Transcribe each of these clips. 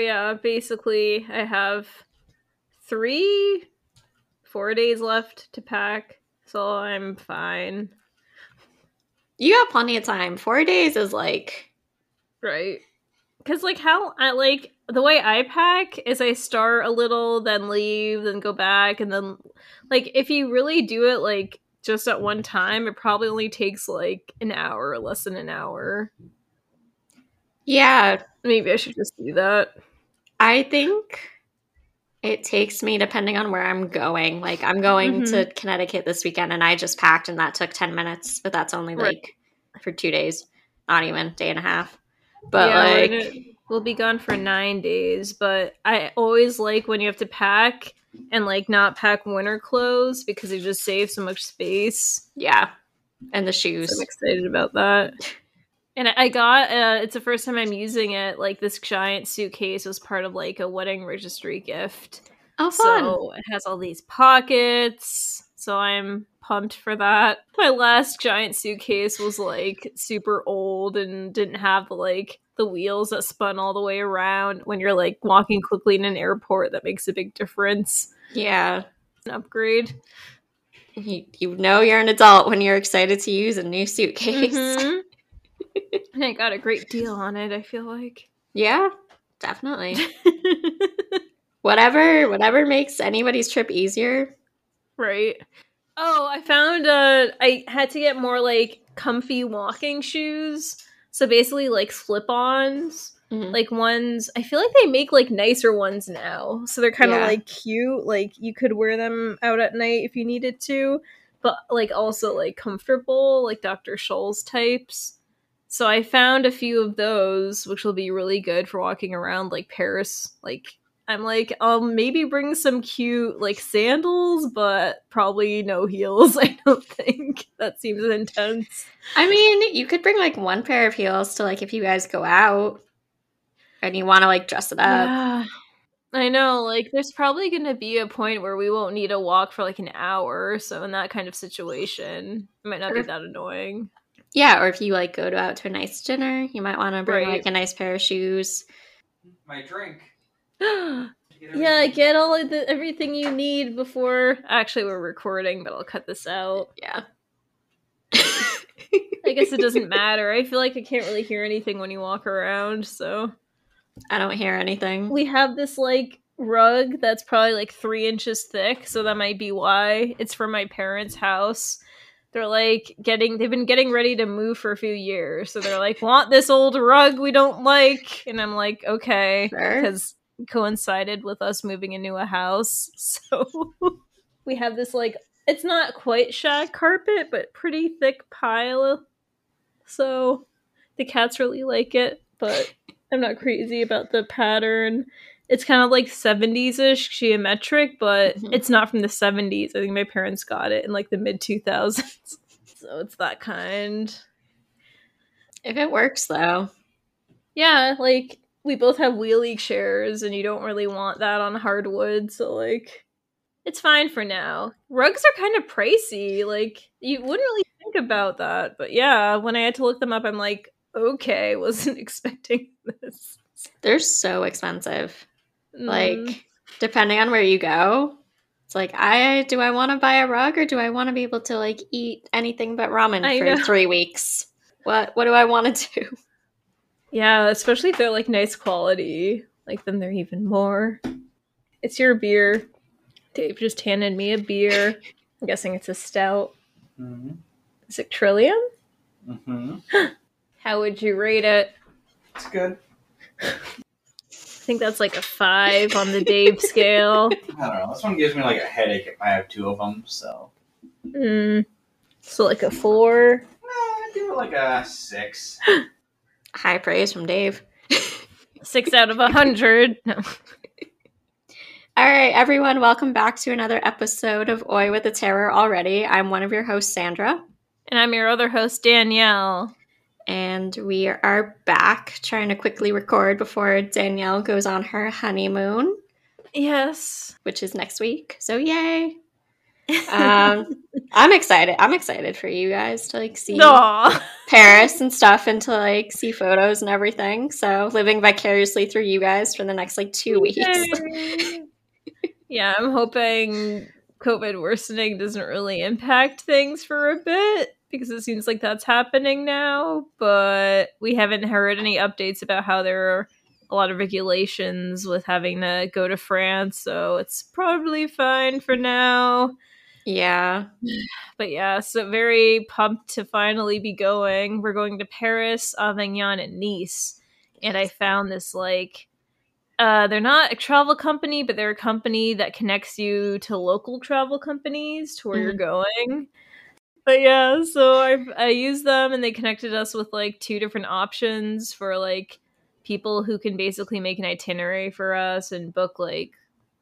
yeah, basically, I have three, four days left to pack, so I'm fine. You have plenty of time. Four days is like Right. Cause like how I like the way I pack is I start a little, then leave, then go back, and then like if you really do it like just at one time, it probably only takes like an hour or less than an hour. yeah. Maybe I should just do that. I think it takes me depending on where I'm going. Like I'm going to mm-hmm. Connecticut this weekend, and I just packed, and that took ten minutes, but that's only Right. like for two days, not even day and a half. But Yeah, like, gonna- we'll be gone for nine days, but I always like when you have to pack and like not pack winter clothes because it just saves so much space. yeah, and the So shoes. I'm excited about that. And I- got uh it's the first time I'm using it. Like this giant suitcase was part of like a wedding registry gift. Oh, fun! So it has all these pockets. So I'm pumped for that. My last giant suitcase was like super old and didn't have the like the wheels that spun all the way around. When you're like walking quickly in an airport, that makes a big difference. yeah, An upgrade. you, you know you're an adult when you're excited to use a new suitcase. Mhm. and I got a great deal on it, I feel like. Yeah, definitely. whatever, whatever makes anybody's trip easier. Right. Oh, I found uh I had to get more like comfy walking shoes. So basically like slip-ons. Mhm. Like ones I feel like they make like nicer ones now. So they're kind of Yeah. like cute. Like you could wear them out at night if you needed to, but like also like comfortable, like Dr. Scholl's types. So I found a few of those, which will be really good for walking around like Paris. Like I'm like, I'll maybe bring some cute like sandals, but probably no heels. I don't think that seems intense. I mean, you could bring like one pair of heels to like if you guys go out and you want to like dress it up. Yeah. I know, like there's probably gonna be a point where we won't need to walk for like an hour, so in that kind of situation, it might not be that annoying. Yeah, or if you like go to, out to a nice dinner, you might want to bring Right. like a nice pair of shoes. My drink. yeah, Get everything. get all of the everything you need before actually we're recording, but I'll cut this out. Yeah. I guess it doesn't matter. I feel like I can't really hear anything when you walk around, so I don't hear anything. we have this like rug that's probably like three inches thick, so that might be why. It's from my parents' house. They're like getting they've been getting ready to move for a few years. So they're like, want this old rug we don't like. And I'm like, okay. Sure. Because coincided with us moving into a house. So we have this like it's not quite shag carpet, but pretty thick pile. So the cats really like it, but I'm not crazy about the pattern. It's kind of like 70s ish geometric, but Mhm. it's not from the 70s. I think my parents got it in like the mid 2000s. so it's that kind. If it works though. Yeah, like we both have wheelie chairs and you don't really want that on hardwood, so like it's fine for now. Rugs are kind of pricey. Like you wouldn't really think about that, but yeah, when I had to look them up, I'm like, okay, wasn't expecting this. They're so expensive. Mm. Like depending on where you go, it's like I do I want to buy a rug or do I want to be able to like eat anything but ramen I for know. 3 weeks? What what do I want to do? yeah, especially if they're like nice quality, like then they're even more. It's your beer. Dave just handed me a beer. I'm guessing it's a stout. Mm-hmm. Is it Trillium? Mm-hmm. How would you rate it? It's good. I think that's like a five on the Dave scale. I don't know. This one gives me like a headache if I have two of them. So Mm. So like a four. no, I give it like a six. High praise from Dave. Six out of a hundred. No. All right, everyone, welcome back to another episode of Oi with the Terror already. I'm one of your hosts, Sandra, And I'm your other host, Danielle. And we are back trying to quickly record before Danielle goes on her honeymoon, Yes. which is next week. So, yay! Um, I'm excited. I'm excited for you guys to like see Aw. Paris and stuff and to like see photos and everything. So living vicariously through you guys for the next like two weeks. Yeah, I'm hoping COVID worsening doesn't really impact things for a bit because it seems like that's happening now. But we haven't heard any updates about how there are a lot of regulations with having to go to France. So it's probably fine for now. Yeah. But yeah, so very pumped to finally be going. We're going to Paris, Avignon, and Nice. And I found this like uh they're not a travel company, but they're a company that connects you to local travel companies to where you're going. But yeah, so I I used them and they connected us with like two different options for like people who can basically make an itinerary for us and book like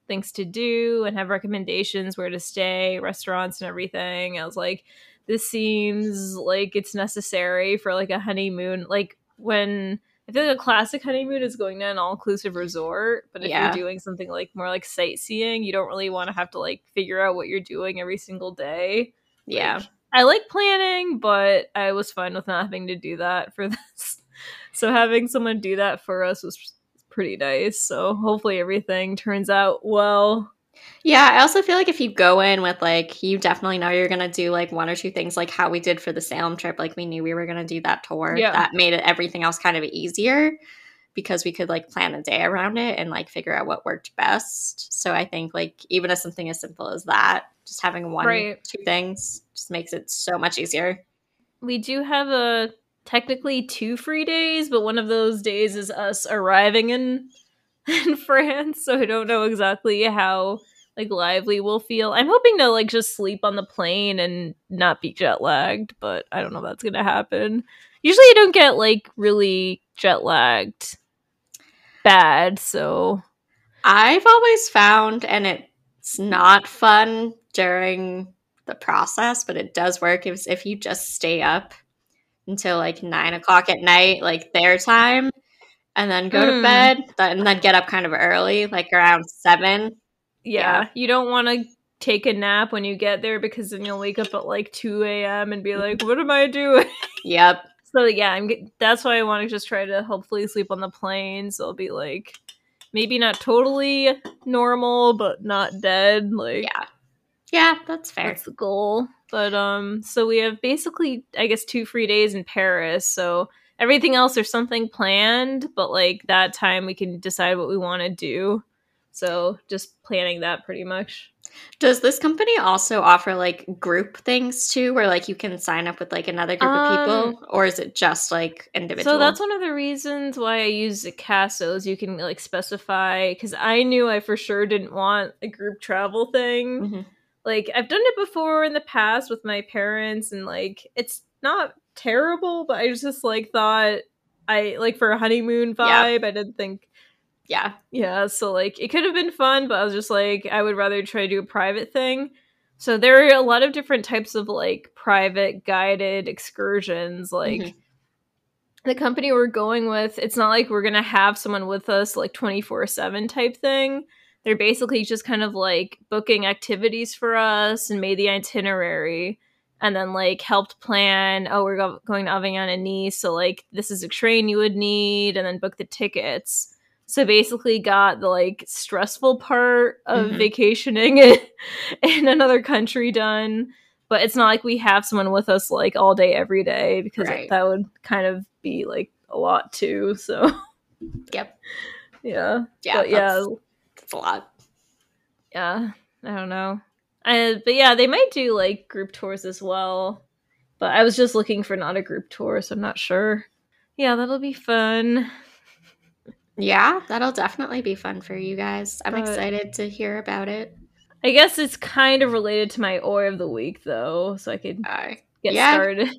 things to do and have recommendations where to stay, restaurants and everything. I was like, this seems like it's necessary for like a honeymoon. Like when I feel like a classic honeymoon is going to an all inclusive resort, but if Yeah. you're doing something like more like sightseeing, you don't really want to have to like figure out what you're doing every single day. Yeah. I like planning, but I was fine with not having to do that for this. So having someone do that for us was pretty nice. So hopefully everything turns out well. Yeah, I also feel like if you go in with like you definitely know you're gonna do like one or two things like how we did for the Salem trip, like we knew we were gonna do that tour. Yeah. That made it everything else kind of easier because we could like plan a day around it and like figure out what worked best. So I think like even as something as simple as that, just having one Right. two things just makes it so much easier. We do have a technically two free days, but one of those days is us arriving in in France, so I don't know exactly how like lively we'll feel. I'm hoping to like just sleep on the plane and not be jet lagged, but I don't know if that's gonna happen. Usually I don't get like really jet lagged bad, so I've always found, and it's not fun during the process, but it does work if, if you just stay up until like nine o'clock at night, like their time, and then go to Mm. bed, and then get up kind of early, like around seven. yeah, Yeah. you don't want to take a nap when you get there because then you'll wake up at like 2 a.m. and be like, what am I doing? Yep. So yeah, I'm. get- That's why I want to just try to hopefully sleep on the plane. So I'll be like, maybe not totally normal, but not dead. Like Yeah. Yeah, that's fair. that's the goal. But um, so we have basically, I guess, two free days in Paris. So everything else, there's something planned, but like that time we can decide what we want to do. So just planning that pretty much. Does this company also offer like group things too, where like you can sign up with like another group of people, or is it just like individual? Um, So that's one of the reasons why I use Zicasso is you can like specify because I knew I for sure didn't want a group travel thing. Mhm. Like I've done it before in the past with my parents, and like it's not terrible, but I just like thought I like for a honeymoon Yeah. vibe. I didn't think Yeah. yeah, so like it could have been fun, but I was just like, I would rather try to do a private thing. So there are a lot of different types of like private guided excursions. Like Mhm. the company we're going with, it's not like we're gonna have someone with us like 24 7 type thing. They're basically just kind of like booking activities for us and made the itinerary and then like helped plan oh we're go- going to avignon and nice so like this is a train you would need and then book the tickets so basically got the like stressful part of Mhm. vacationing in, in another country done but it's not like we have someone with us like all day every day because Right. that would kind of be like a lot too so Yep. yeah Yeah. but yeah that's a lot. yeah i don't know uh, but yeah they might do like group tours as well but i was just looking for not a group tour so i'm not sure yeah that'll be fun Yeah, that'll definitely be fun for you guys. I'm But- excited to hear about it. i guess it's kind of related to my oi of the week though so i could Uh, get Yeah. started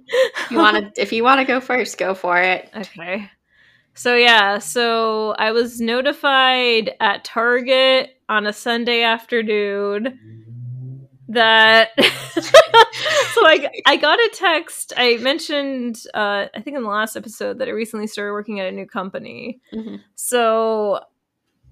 you want to? if you want to go first, go for it. Okay. So yeah, so I was notified at Target on a Sunday afternoon that so I I got a text. I mentioned uh I think in the last episode that I recently started working at a new company. Mhm. So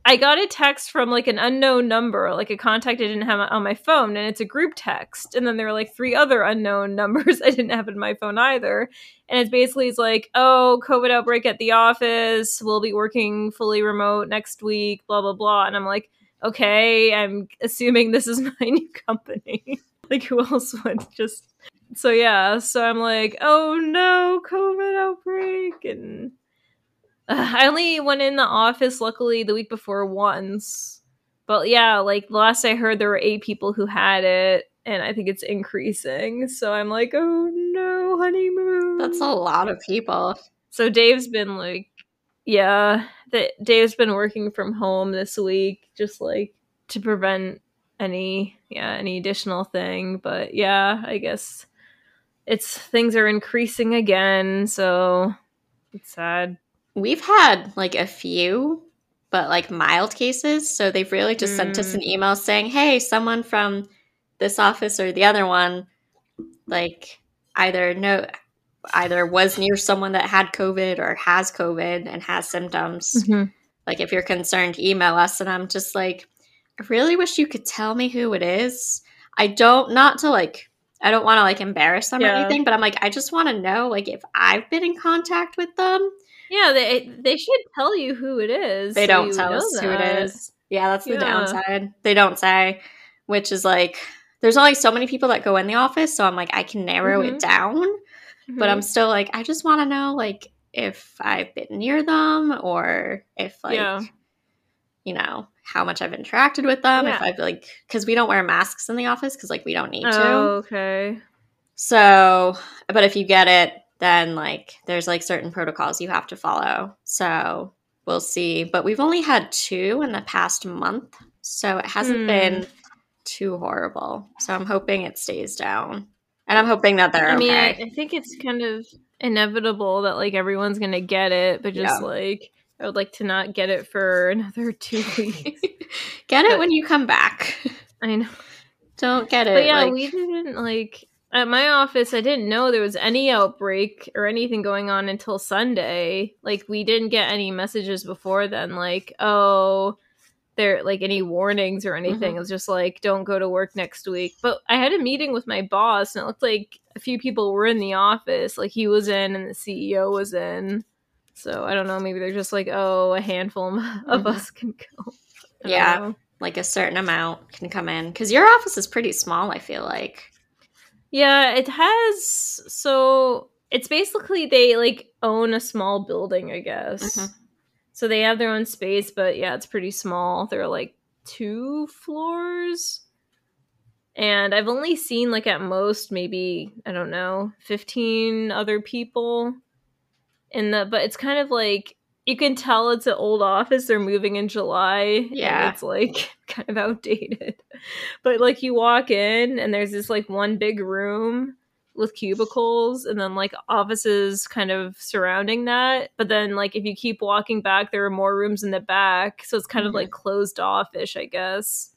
I got a text from like an unknown number, like a contact I didn't have on my phone, and it's a group text. And then there were like three other unknown numbers I didn't have in my phone either. And it's basically it's like, oh, COVID outbreak at the office. We'll be working fully remote next week. Blah blah blah. And I'm like, okay, I'm assuming this is my new company. like who else would just? So yeah. So I'm like, oh no, COVID outbreak and uh, I only went in the office, luckily, the week before once. But yeah, like the last I heard, there were eight people who had it, and I think it's increasing. So I'm like, oh no, honeymoon. That's a lot of people. So Dave's been like, yeah, that Dave's been working from home this week, just like to prevent any, yeah, any additional thing. But yeah, I guess it's things are increasing again. So it's sad. We've had like a few, but like mild cases. So they've really just mm. sent us an email saying, hey, someone from this office or the other one, like either no, either was near someone that had COVID or has COVID and has symptoms. Mm-hmm. Like if you're concerned, email us. And I'm just like, I really wish you could tell me who it is. I don't, not to like, I don't want to like embarrass them yeah. or anything, but I'm like, I just want to know like if I've been in contact with them yeah, they they should tell you who it is. They so don't tell us that. who it is. Yeah, that's the yeah. downside. They don't say, which is like there's only so many people that go in the office, so I'm like I can narrow mm-hmm. it down. Mm-hmm. But I'm still like I just want to know like if I've been near them or if like yeah. you know how much I've interacted with them. Yeah. If I've like because we don't wear masks in the office because like we don't need to. Oh, okay. So, but if you get it, then like there's like certain protocols you have to follow. So we'll see. But we've only had two in the past month, so it hasn't hmm. been too horrible. So I'm hoping it stays down. And I'm hoping that they're I mean, I, I think it's kind of inevitable that like everyone's gonna get it, but just yeah. like I would like to not get it for another two weeks. get it but, when you come back. I know. Don't get it. But yeah, like, we didn't like at my office, I didn't know there was any outbreak or anything going on until Sunday. Like, we didn't get any messages before then, like, oh, there, like, any warnings or anything. Mm-hmm. It was just like, don't go to work next week. But I had a meeting with my boss, and it looked like a few people were in the office. Like, he was in, and the CEO was in. So I don't know. Maybe they're just like, oh, a handful of mm-hmm. us can go. Yeah. Know. Like a certain amount can come in. Because your office is pretty small, I feel like. Yeah, it has. So it's basically they like own a small building, I guess. Mm-hmm. So they have their own space, but yeah, it's pretty small. There are like two floors. And I've only seen like at most maybe, I don't know, 15 other people in the but it's kind of like you can tell it's an old office. They're moving in July. Yeah. it's like kind of outdated. But like you walk in and there's this like one big room with cubicles and then like offices kind of surrounding that. But then like if you keep walking back, there are more rooms in the back. So it's kind mm-hmm. of like closed off ish, I guess.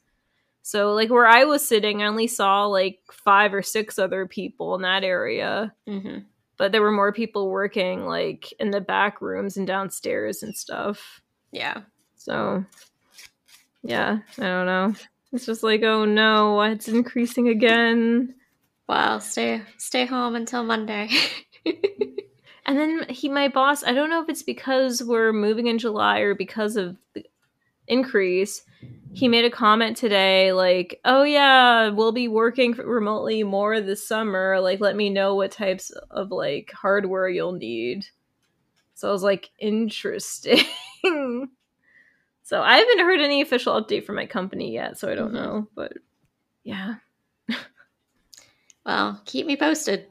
So like where I was sitting, I only saw like five or six other people in that area. Mm-hmm but there were more people working like in the back rooms and downstairs and stuff. Yeah. So yeah, I don't know. It's just like, oh no, it's increasing again. Well, stay stay home until Monday. and then he my boss, I don't know if it's because we're moving in July or because of the increase, he made a comment today like oh yeah we'll be working remotely more this summer like let me know what types of like hardware you'll need so i was like interesting so i haven't heard any official update from my company yet so i don't mm-hmm. know but yeah well keep me posted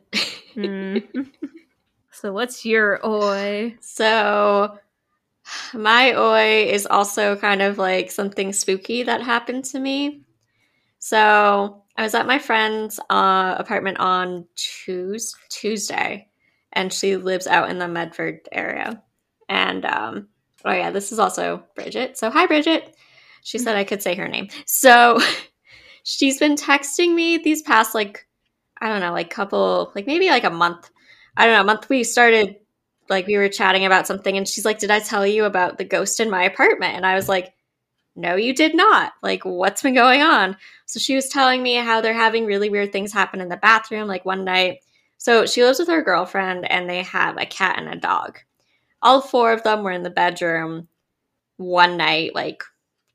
mm. so what's your oi so my oi is also kind of like something spooky that happened to me. So I was at my friend's uh, apartment on Tuesday, Tuesday, and she lives out in the Medford area. And um, oh yeah, this is also Bridget. So hi, Bridget. She said I could say her name. So she's been texting me these past like I don't know, like couple, like maybe like a month. I don't know, a month we started like we were chatting about something and she's like, "Did I tell you about the ghost in my apartment?" And I was like, no, you did not. Like, what's been going on? So she was telling me how they're having really weird things happen in the bathroom. Like one night, so she lives with her girlfriend and they have a cat and a dog. All four of them were in the bedroom one night, like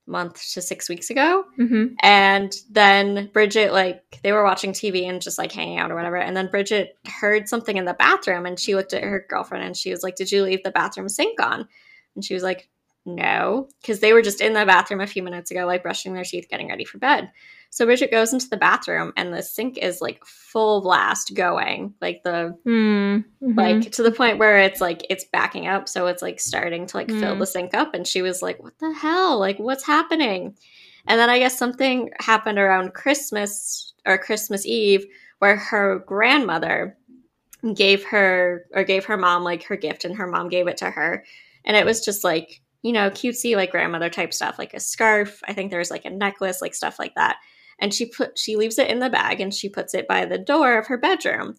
month to six weeks ago. Mm-hmm. And then Bridget, like, they were watching TV and just like hanging out or whatever. And then Bridget heard something in the bathroom and she looked at her girlfriend and she was like, Did you leave the bathroom sink on? And she was like, No, because they were just in the bathroom a few minutes ago, like brushing their teeth, getting ready for bed. So Bridget goes into the bathroom and the sink is like full blast going, like the Mm-hmm. like to the point where it's like it's backing up. So it's like starting to like fill Mm. the sink up. And she was like what the hell? Like what's happening? And then i guess something happened around christmas or christmas eve where her grandmother gave her or gave her mom like her gift and her mom gave it to her. And it was just like you know cutesy like grandmother type stuff like a scarf. I think there was like a necklace like stuff like that and she put she leaves it in the bag and she puts it by the door of her bedroom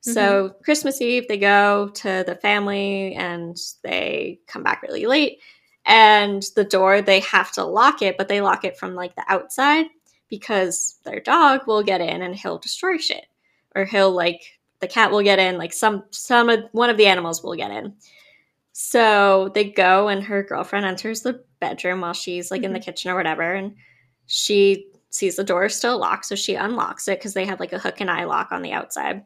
so mm-hmm. Christmas Eve, they go to the family and they come back really late. And the door, they have to lock it, but they lock it from like the outside because their dog will get in and he'll destroy shit. Or he'll like the cat will get in, like some some of one of the animals will get in. So they go and her girlfriend enters the bedroom while she's like in the mm-hmm. kitchen or whatever, and she sees the door is still locked, so she unlocks it because they have like a hook and eye lock on the outside.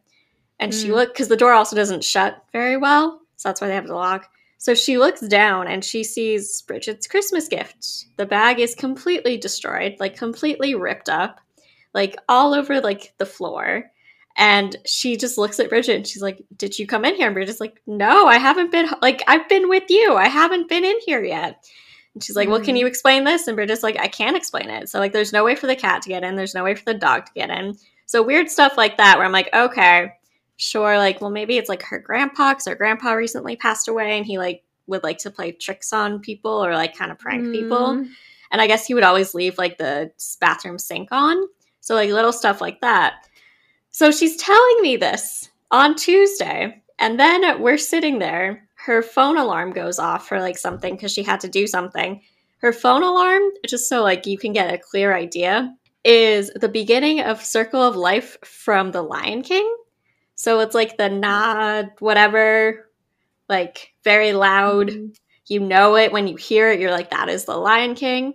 And she Mm. look because the door also doesn't shut very well, so that's why they have the lock. So she looks down and she sees Bridget's Christmas gift. The bag is completely destroyed, like completely ripped up, like all over like the floor. And she just looks at Bridget and she's like, "Did you come in here?" And Bridget's like, "No, I haven't been. Like I've been with you. I haven't been in here yet." And she's like, "Well, can Mhm. you explain this?" And Bridget's like, "I can't explain it. So like, there's no way for the cat to get in. There's no way for the dog to get in. So weird stuff like that. Where I'm like, okay, sure. Like, well, maybe it's like her grandpa, because her grandpa recently passed away, and he like would like to play tricks on people or like kind of prank people. Mm. And I guess he would always leave like the bathroom sink on. So like little stuff like that. So she's telling me this on Tuesday. And then we're sitting there. Her phone alarm goes off for like something because she had to do something. Her phone alarm, just so like you can get a clear idea, is the beginning of Circle of Life from The Lion King. So it's like the nod, whatever, like very loud. Mm-hmm. You know it when you hear it you're like that is the lion king.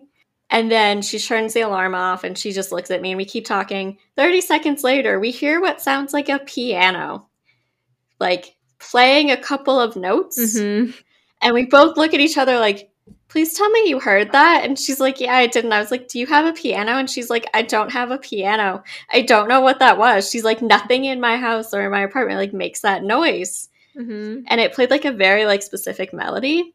And then she turns the alarm off and she just looks at me and we keep talking. 30 seconds later we hear what sounds like a piano. Like playing a couple of notes Mhm. and we both look at each other like please tell me you heard that and she's like yeah i did and i was like do you have a piano and she's like i don't have a piano i don't know what that was she's like nothing in my house or in my apartment like makes that noise Mhm. and it played like a very like specific melody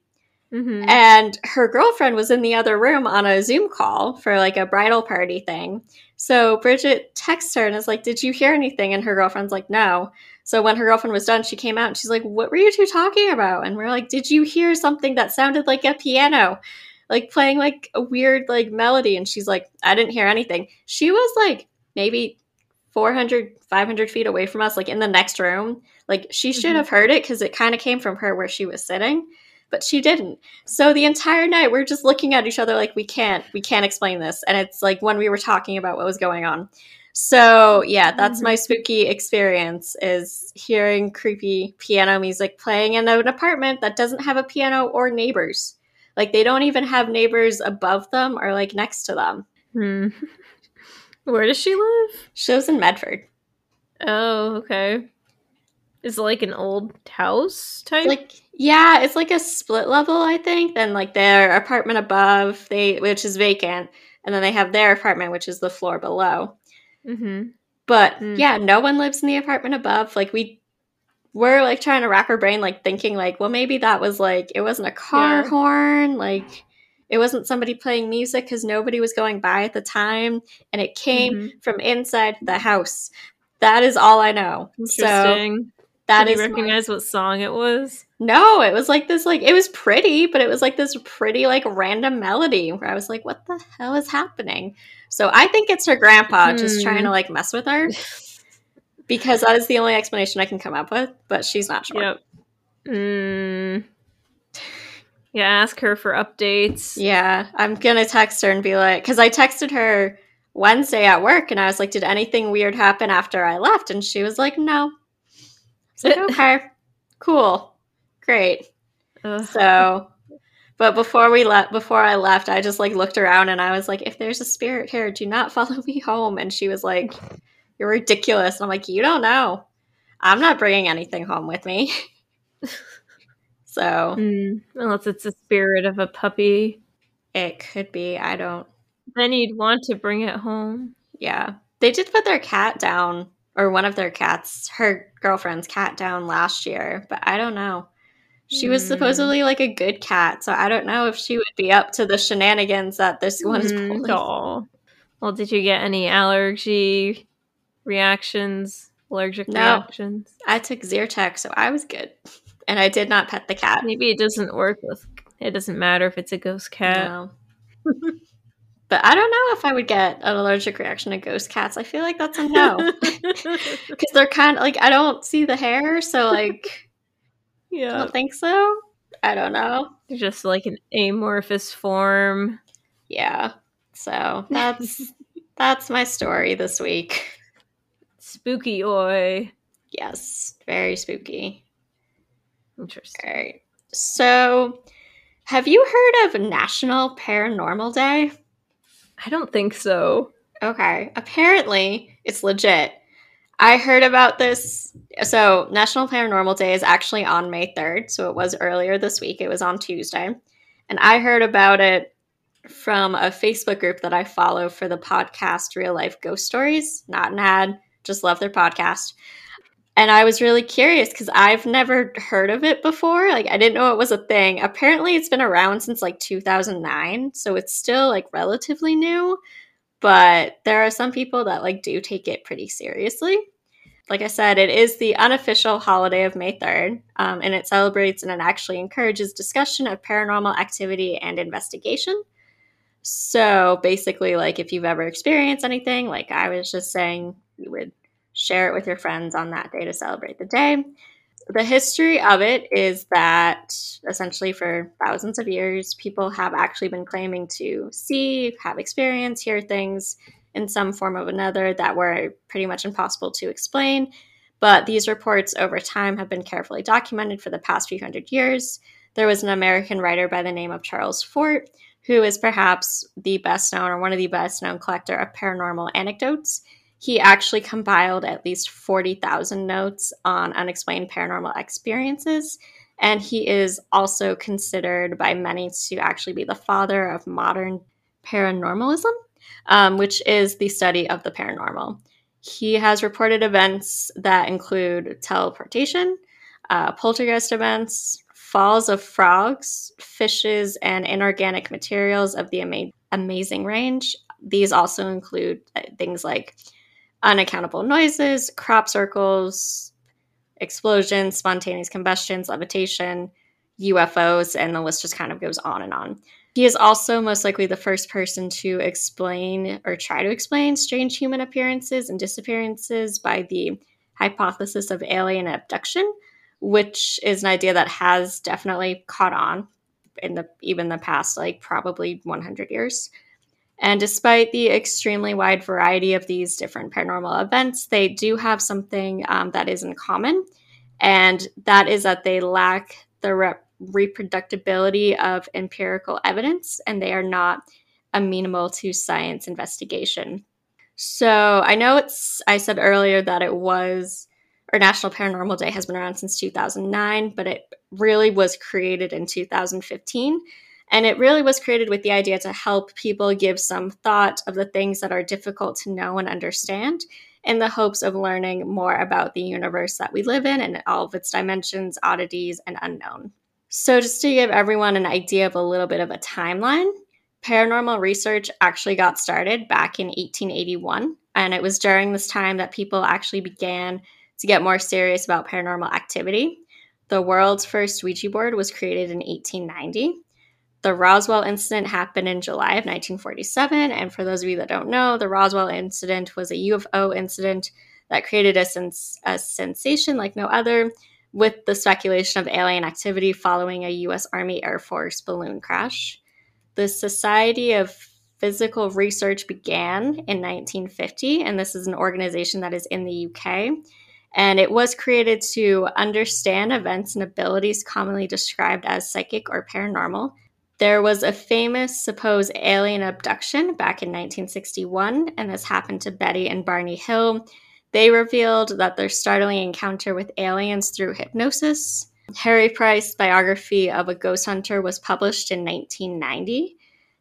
Mhm. and her girlfriend was in the other room on a Zoom call for like a bridal party thing. So Bridget texts her and is like, Did you hear anything? And her girlfriend's like, No. So when her girlfriend was done, she came out and she's like, What were you two talking about? And we're like, Did you hear something that sounded like a piano? Like playing like a weird like melody. And she's like, I didn't hear anything. She was like maybe 400, 500 feet away from us, like in the next room. Like she should Mhm. have heard it because it kind of came from her where she was sitting but she didn't. So the entire night we're just looking at each other like we can't we can't explain this and it's like when we were talking about what was going on. So, yeah, that's my spooky experience is hearing creepy piano music playing in an apartment that doesn't have a piano or neighbors. Like they don't even have neighbors above them or like next to them. Hmm. Where does she live? She lives in Medford. Oh, okay. Is it like an old house type? Like yeah, it's like a split level, I think. Then like their apartment above, they which is vacant, and then they have their apartment, which is the floor below. Mm-hmm. But Hmm. yeah, no one lives in the apartment above. Like we we're like trying to rack our brain, like thinking like, well, maybe that was like it wasn't a car Yeah. horn, like it wasn't somebody playing music because nobody was going by at the time, and it came Mhm. from inside the house. That is all I know. So that Did you my- recognize what song it was? no, it was like this, like it was pretty, but it was like this pretty, like random melody where I was like, "What the hell is happening?" So I think it's her grandpa just Hmm. trying to like mess with her because that is the only explanation I can come up with. But she's not sure. Yep. Mm. Yeah, ask her for updates. Yeah, I'm gonna text her and be like, because I texted her Wednesday at work and I was like, did anything weird happen after I left? And she was like, no. I was like, okay, cool, great. Ugh. So, but before we left, before I left, I just like looked around and I was like, if there's a spirit here, do not follow me home. And she was like, you're ridiculous. And I'm like, you don't know. I'm not bringing anything home with me. so Mm, unless it's the spirit of a puppy, it could be. I don't. then you'd want to bring it home. Yeah. They did put their cat down, or one of their cats, her girlfriend's cat down last year, but I don't know. She was Hmm. supposedly like a good cat, so I don't know if she would be up to the shenanigans that this one is Mm, pulling. Well, did you get any allergy reactions? Allergic No. reactions? I took Zyrtec, so I was good. And I did not pet the cat. Maybe it doesn't work with. It doesn't matter if it's a ghost cat. No. but I don't know if I would get an allergic reaction to ghost cats. I feel like that's a no. Because they're kind of like, I don't see the hair, so like, I don't think so. I don't know. They're just like an amorphous form. Yeah. So that's that's my story this week. Spooky oi. Yes, very spooky. Interesting. All right. So, have you heard of National Paranormal Day? I don't think so. Okay. Apparently, it's legit. I heard about this. So, National Paranormal Day is actually on May 3rd. So, it was earlier this week. It was on Tuesday. And I heard about it from a Facebook group that I follow for the podcast Real Life Ghost Stories. Not an ad, just love their podcast. And I was really curious because I've never heard of it before. Like, I didn't know it was a thing. Apparently, it's been around since like 2009. So, it's still like relatively new but there are some people that like do take it pretty seriously. Like I said, it is the unofficial holiday of May 3rd, um, and it celebrates and it actually encourages discussion of paranormal activity and investigation. So basically, like if you've ever experienced anything, like I was just saying, you would share it with your friends on that day to celebrate the day. The history of it is that essentially for thousands of years, people have actually been claiming to see, have experience, hear things in some form of another that were pretty much impossible to explain. But these reports over time have been carefully documented for the past few hundred years. There was an American writer by the name of Charles Fort, who is perhaps the best known or one of the best known collector of paranormal anecdotes. He actually compiled at least 40,000 notes on unexplained paranormal experiences. And he is also considered by many to actually be the father of modern paranormalism, um, which is the study of the paranormal. He has reported events that include teleportation, uh, poltergeist events, falls of frogs, fishes, and inorganic materials of the ama- amazing range. These also include uh, things like unaccountable noises, crop circles, explosions, spontaneous combustions, levitation, UFOs, and the list just kind of goes on and on. He is also most likely the first person to explain or try to explain strange human appearances and disappearances by the hypothesis of alien abduction, which is an idea that has definitely caught on in the even the past like probably 100 years. And despite the extremely wide variety of these different paranormal events, they do have something um, that is in common, and that is that they lack the rep- reproducibility of empirical evidence and they are not amenable to science investigation. So I know it's, I said earlier that it was, or National Paranormal Day has been around since 2009, but it really was created in 2015. And it really was created with the idea to help people give some thought of the things that are difficult to know and understand in the hopes of learning more about the universe that we live in and all of its dimensions, oddities, and unknown. So, just to give everyone an idea of a little bit of a timeline, paranormal research actually got started back in 1881. And it was during this time that people actually began to get more serious about paranormal activity. The world's first Ouija board was created in 1890. The Roswell incident happened in July of 1947. And for those of you that don't know, the Roswell incident was a UFO incident that created a, sens- a sensation like no other with the speculation of alien activity following a US Army Air Force balloon crash. The Society of Psychical Research began in 1950, and this is an organization that is in the UK. And it was created to understand events and abilities commonly described as psychic or paranormal. There was a famous supposed alien abduction back in 1961, and this happened to Betty and Barney Hill. They revealed that their startling encounter with aliens through hypnosis. Harry Price biography of a ghost hunter was published in 1990.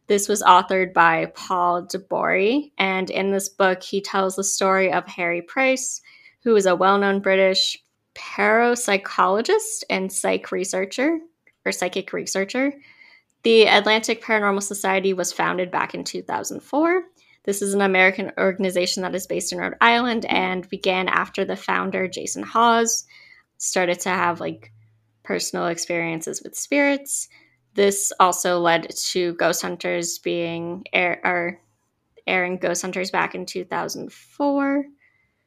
This was authored by Paul Tabori, and in this book, he tells the story of Harry Price, who is a well known British parapsychologist and psych researcher or psychic researcher. The Atlantic Paranormal Society was founded back in 2004. This is an American organization that is based in Rhode Island and began after the founder, Jason Hawes, started to have like personal experiences with spirits. This also led to Ghost Hunters being air, or airing Ghost Hunters back in 2004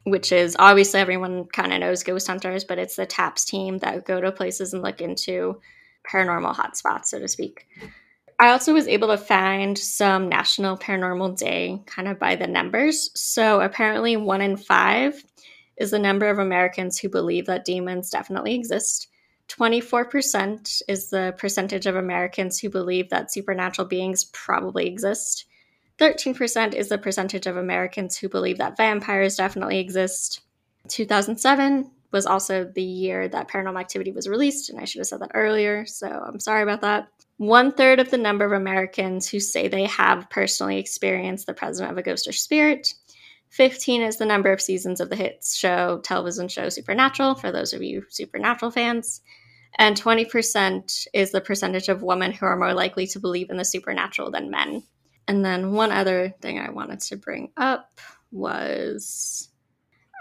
which is obviously everyone kind of knows ghost hunters, but it's the TAPS team that go to places and look into paranormal hotspots, so to speak. I also was able to find some National Paranormal Day kind of by the numbers. So apparently, one in five is the number of Americans who believe that demons definitely exist. 24% is the percentage of Americans who believe that supernatural beings probably exist. 13% is the percentage of Americans who believe that vampires definitely exist. 2007 was also the year that Paranormal Activity was released, and I should have said that earlier, so I'm sorry about that. One third of the number of Americans who say they have personally experienced the presence of a ghost or spirit. 15 is the number of seasons of the hit show, television show Supernatural, for those of you Supernatural fans. And 20% is the percentage of women who are more likely to believe in the supernatural than men. And then one other thing I wanted to bring up was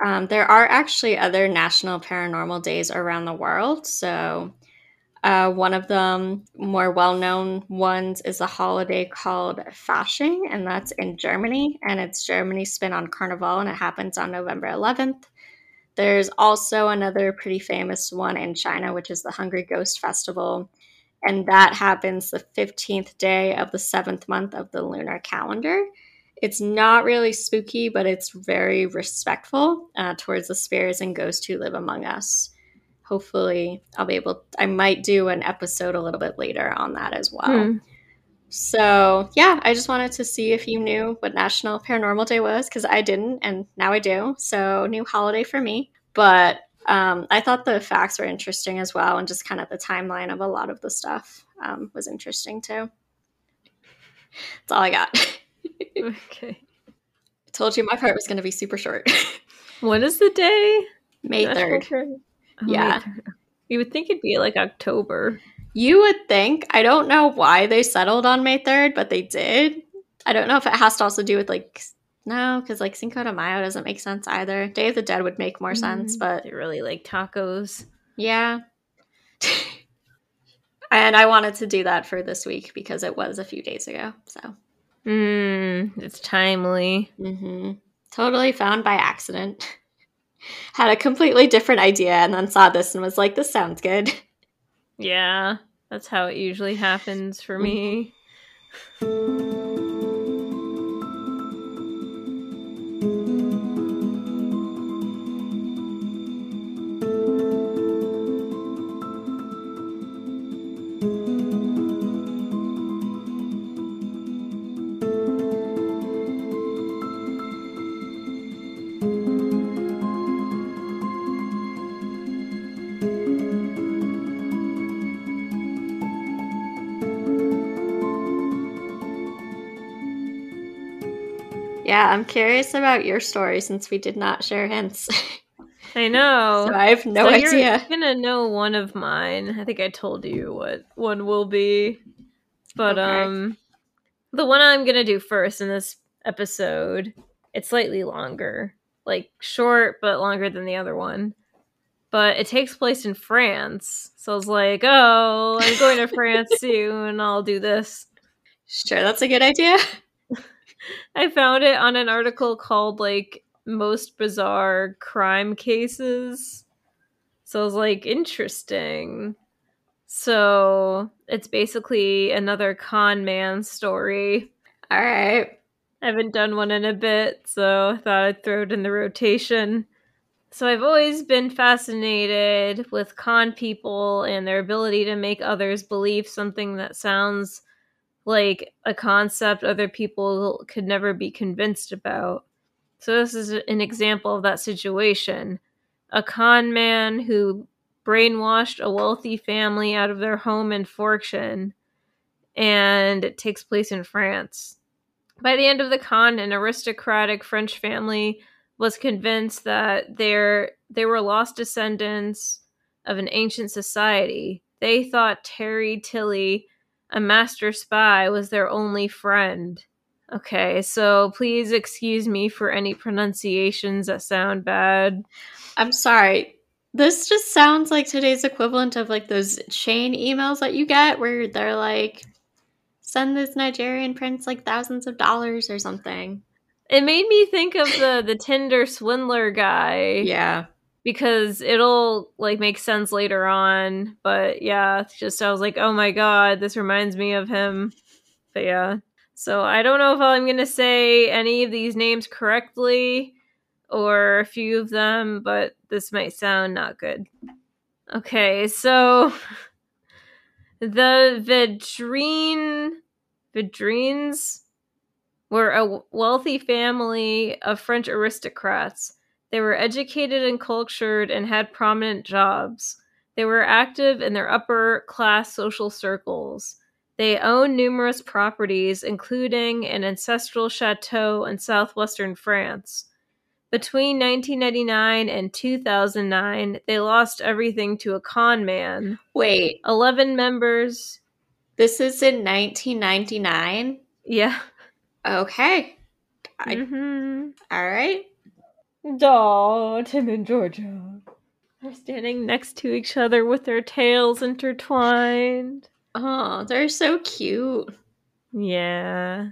um, there are actually other national paranormal days around the world. So, uh, one of them, more well known ones, is a holiday called Fasching, and that's in Germany. And it's Germany's spin on Carnival, and it happens on November 11th. There's also another pretty famous one in China, which is the Hungry Ghost Festival and that happens the 15th day of the seventh month of the lunar calendar. It's not really spooky, but it's very respectful uh, towards the spirits and ghosts who live among us. Hopefully, I'll be able, I might do an episode a little bit later on that as well. Hmm. So, yeah, I just wanted to see if you knew what National Paranormal Day was because I didn't, and now I do. So, new holiday for me. But um, I thought the facts were interesting as well, and just kind of the timeline of a lot of the stuff um, was interesting too. That's all I got. okay. I told you my part was going to be super short. when is the day? May 3rd. Oh, yeah. May 3rd. You would think it'd be like October. You would think. I don't know why they settled on May 3rd, but they did. I don't know if it has to also do with like no, because like Cinco de Mayo doesn't make sense either. Day of the Dead would make more mm, sense, but they really like tacos. Yeah. and I wanted to do that for this week because it was a few days ago. So. Mm, it's timely. Mm-hmm. Totally found by accident. Had a completely different idea and then saw this and was like, this sounds good. Yeah, that's how it usually happens for me. Yeah, I'm curious about your story since we did not share hints. I know. so I have no so idea. You're gonna know one of mine. I think I told you what one will be. But okay. um the one I'm gonna do first in this episode, it's slightly longer. Like short but longer than the other one. But it takes place in France. So I was like, oh, I'm going to France soon. I'll do this. Sure, that's a good idea. I found it on an article called like most bizarre crime cases. So I was like, interesting. So it's basically another con man story. All right. I haven't done one in a bit, so I thought I'd throw it in the rotation. So I've always been fascinated with con people and their ability to make others believe something that sounds like a concept other people could never be convinced about. So this is an example of that situation. A con man who brainwashed a wealthy family out of their home and fortune and it takes place in France. By the end of the con, an aristocratic French family was convinced that they're, they were lost descendants of an ancient society. They thought Thierry Tilly, a master spy, was their only friend. Okay, so please excuse me for any pronunciations that sound bad. I'm sorry. This just sounds like today's equivalent of like those chain emails that you get where they're like, send this Nigerian prince like thousands of dollars or something. It made me think of the the Tinder swindler guy. Yeah. Because it'll like make sense later on. But yeah, just I was like, oh my god, this reminds me of him. But yeah. So I don't know if I'm gonna say any of these names correctly or a few of them, but this might sound not good. Okay, so the Vedrine Vedrines were a wealthy family of French aristocrats. They were educated and cultured and had prominent jobs. They were active in their upper class social circles. They owned numerous properties, including an ancestral chateau in southwestern France. Between 1999 and 2009, they lost everything to a con man. Wait, 11 members. this is in 1999? Yeah. Okay. I, hmm all right. Daw, Tim and Georgia. They're standing next to each other with their tails intertwined. Oh, they're so cute. Yeah.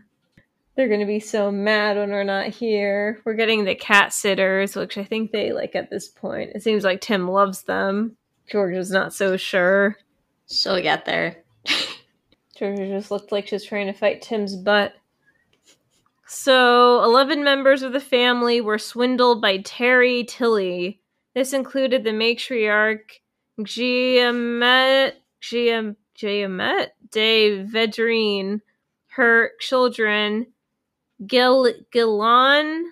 They're gonna be so mad when we're not here. We're getting the cat sitters, which I think they like at this point. It seems like Tim loves them. Georgia's not so sure. She'll get there. Georgia just looked like she was trying to fight Tim's butt. So, 11 members of the family were swindled by Thierry Tilly. This included the matriarch Giamet, Giam, Giamet de Vedrine, her children Gil, Gillan,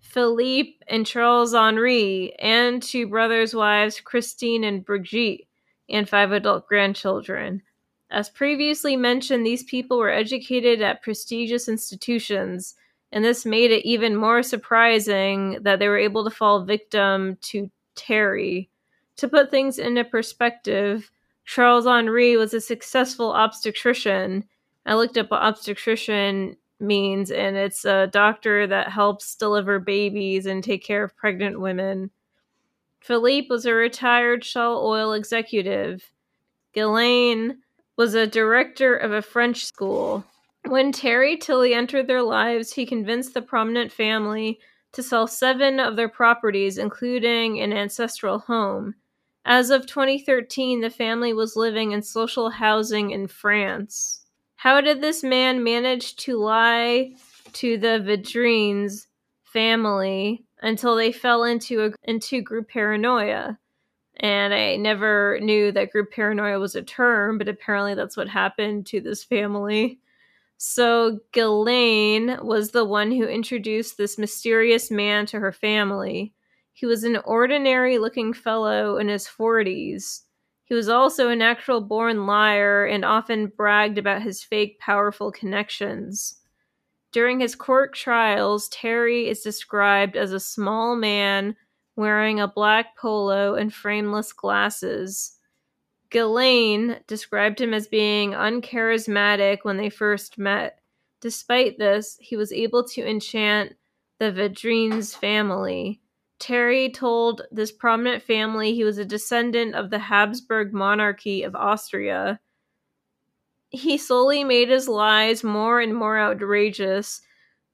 Philippe, and Charles Henri, and two brothers' wives, Christine and Brigitte, and five adult grandchildren. As previously mentioned, these people were educated at prestigious institutions, and this made it even more surprising that they were able to fall victim to Thierry. To put things into perspective, Charles Henri was a successful obstetrician. I looked up what obstetrician means, and it's a doctor that helps deliver babies and take care of pregnant women. Philippe was a retired Shell Oil executive. Ghislaine was a director of a French school. When Thierry Tilly entered their lives, he convinced the prominent family to sell seven of their properties, including an ancestral home. As of 2013, the family was living in social housing in France. How did this man manage to lie to the Vedrines family until they fell into a, into group paranoia? And I never knew that group paranoia was a term, but apparently that's what happened to this family. So Ghislaine was the one who introduced this mysterious man to her family. He was an ordinary looking fellow in his 40s. He was also a natural born liar and often bragged about his fake powerful connections. During his court trials, Thierry is described as a small man wearing a black polo and frameless glasses. Ghislaine described him as being uncharismatic when they first met. Despite this, he was able to enchant the Vedrines family. Thierry told this prominent family he was a descendant of the Habsburg monarchy of Austria. He slowly made his lies more and more outrageous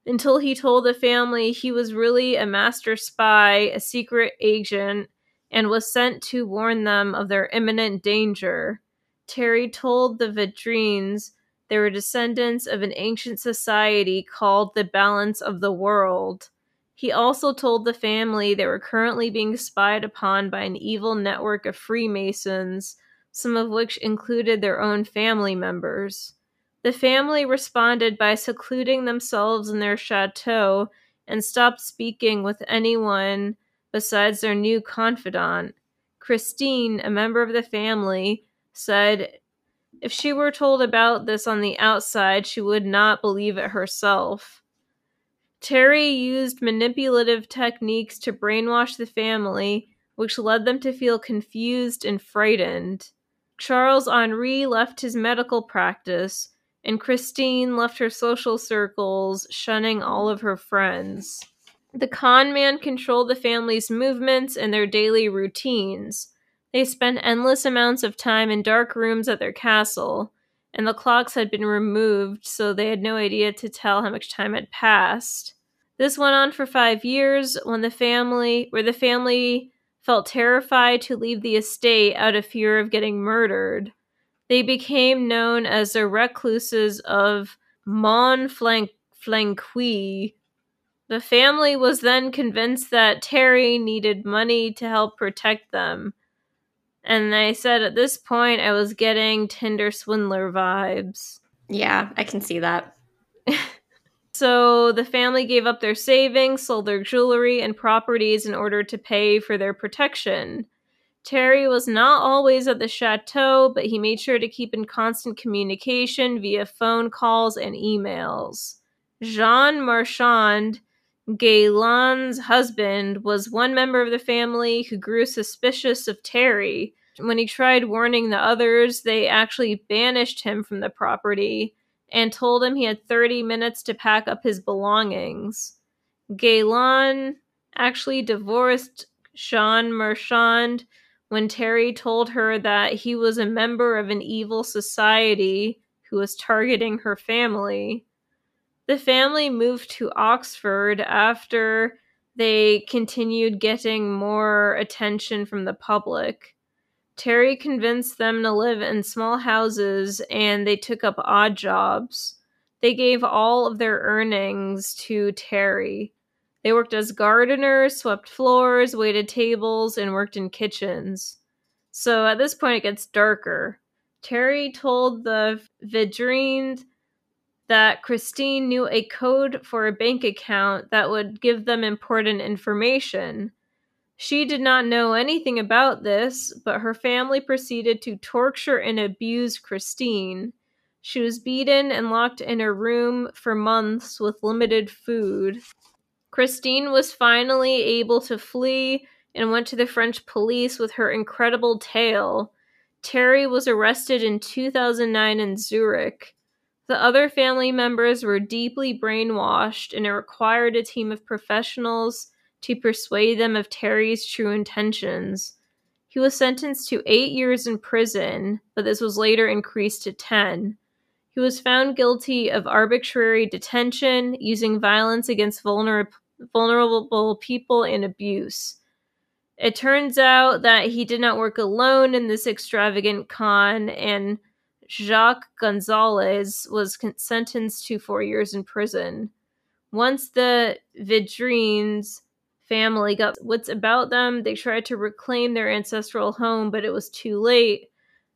until he told the family he was really a master spy, a secret agent, and was sent to warn them of their imminent danger. Thierry told the Vedrines they were descendants of an ancient society called the Balance of the World. He also told the family they were currently being spied upon by an evil network of Freemasons, some of which included their own family members. The family responded by secluding themselves in their chateau and stopped speaking with anyone besides their new confidant. Christine, a member of the family, said if she were told about this on the outside, she would not believe it herself. Thierry used manipulative techniques to brainwash the family, which led them to feel confused and frightened. Charles Henri left his medical practice, and Christine left her social circles, shunning all of her friends. The con man controlled the family's movements and their daily routines. They spent endless amounts of time in dark rooms at their castle, and the clocks had been removed, so they had no idea to tell how much time had passed. This went on for five years when the family where the family felt terrified to leave the estate out of fear of getting murdered. They became known as the recluses of Monflanquin. The family was then convinced that Thierry needed money to help protect them. And I said at this point I was getting Tinder swindler vibes. Yeah, I can see that. So the family gave up their savings, sold their jewelry and properties in order to pay for their protection. Thierry was not always at the chateau, but he made sure to keep in constant communication via phone calls and emails. Jean Marchand, Ghislaine's husband, was one member of the family who grew suspicious of Thierry. When he tried warning the others, they actually banished him from the property and told him he had 30 minutes to pack up his belongings. Galen actually divorced Jean Marchand when Thierry told her that he was a member of an evil society who was targeting her family. The family moved to Oxford after they continued getting more attention from the public. Thierry convinced them to live in small houses and they took up odd jobs. They gave all of their earnings to Thierry. They worked as gardeners, swept floors, waited tables, and worked in kitchens. So at this point, it gets darker. Thierry told the Vedrines that Christine knew a code for a bank account that would give them important information. She did not know anything about this, but her family proceeded to torture and abuse Christine. She was beaten and locked in a room for months with limited food. Christine was finally able to flee and went to the French police with her incredible tale. Thierry was arrested in 2009 in Zurich. The other family members were deeply brainwashed, and it required a team of professionals to persuade them of Thierry's true intentions. He was sentenced to eight years in prison, but this was later increased to 10. He was found guilty of arbitrary detention, using violence against vulner- vulnerable people, and abuse. It turns out that he did not work alone in this extravagant con, and Jacques Gonzalez was sentenced to four years in prison. Once the Vedrines family got what's about them. They tried to reclaim their ancestral home, but it was too late.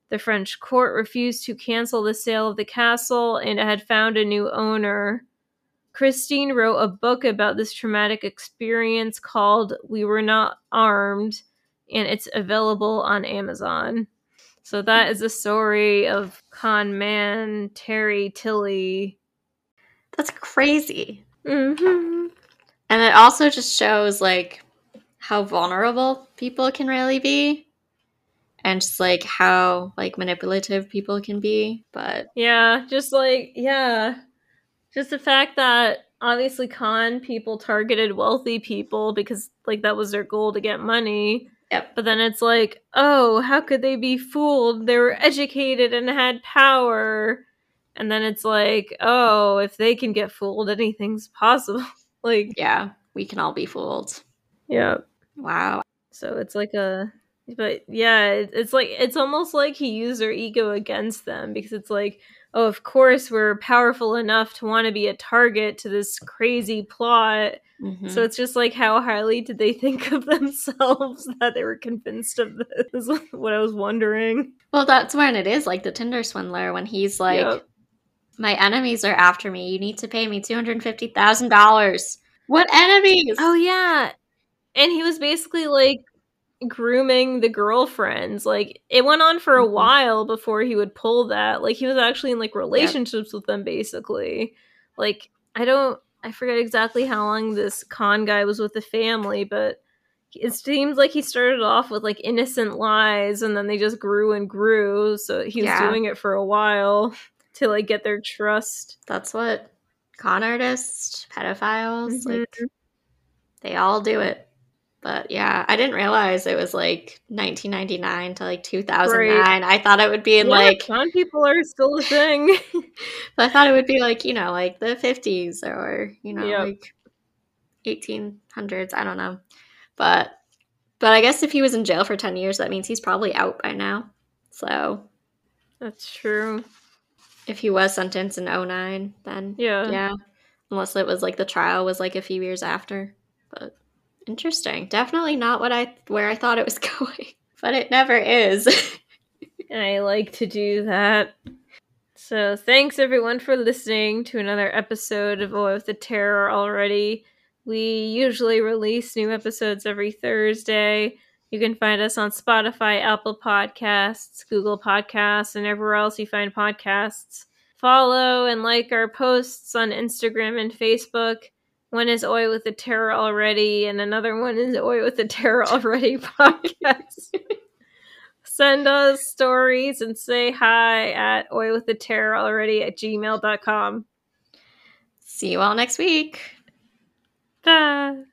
The French court refused to cancel the sale of the castle and it had found a new owner. Christine wrote a book about this traumatic experience called We Were Not Armed, and it's available on Amazon. So that is the story of con man Thierry Tilly. That's crazy. Mm-hmm. And it also just shows like how vulnerable people can really be and just like how like manipulative people can be. But Yeah, just like yeah. Just the fact that obviously con people targeted wealthy people because like that was their goal to get money. Yep. But then it's like, oh, how could they be fooled? They were educated and had power. And then it's like, oh, if they can get fooled, anything's possible. like, yeah, we can all be fooled. yeah. Wow. So it's like a but yeah, it's like it's almost like he used their ego against them because it's like, oh, of course we're powerful enough to want to be a target to this crazy plot. Mhm. So it's just like how highly did they think of themselves that they were convinced of this? Is what I was wondering. well, that's when it is like the Tinder swindler when he's like, Yep. "My enemies are after me. You need to pay me two hundred fifty thousand dollars." What enemies? Oh yeah. And he was basically like grooming the girlfriends. Like it went on for a Mhm. while before he would pull that. Like he was actually in like relationships with them basically. Like I don't I forget exactly how long this con guy was with the family, but it seems like he started off with like innocent lies and then they just grew and grew. So he was Yeah. doing it for a while to like get their trust. That's what con artists, pedophiles, Mhm. like they all do it. But yeah, I didn't realize it was like 1999 to like 2009. I thought it would be in Yeah, like con people are still a thing. I thought it would be like, you know, like the 50s or, you know, Yep. like 1800s, I don't know. But but I guess if he was in jail for 10 years, that means he's probably out by now. So, That's true. if he was sentenced in 09, then Yeah. Yeah. Unless it was like the trial was like a few years after. But interesting. Definitely not what I where I thought it was going. But it never is. I like to do that. So thanks everyone for listening to another episode of Away with the Terror already. We usually release new episodes every Thursday. You can find us on Spotify, Apple Podcasts, Google Podcasts, and everywhere else you find podcasts. Follow and like our posts on Instagram and Facebook. One is Oy with the Terror Already, and another one is Oy with the Terror Already podcast. Send us stories and say hi at Oy with the Terror Already at gmail.com. See you all next week. Bye.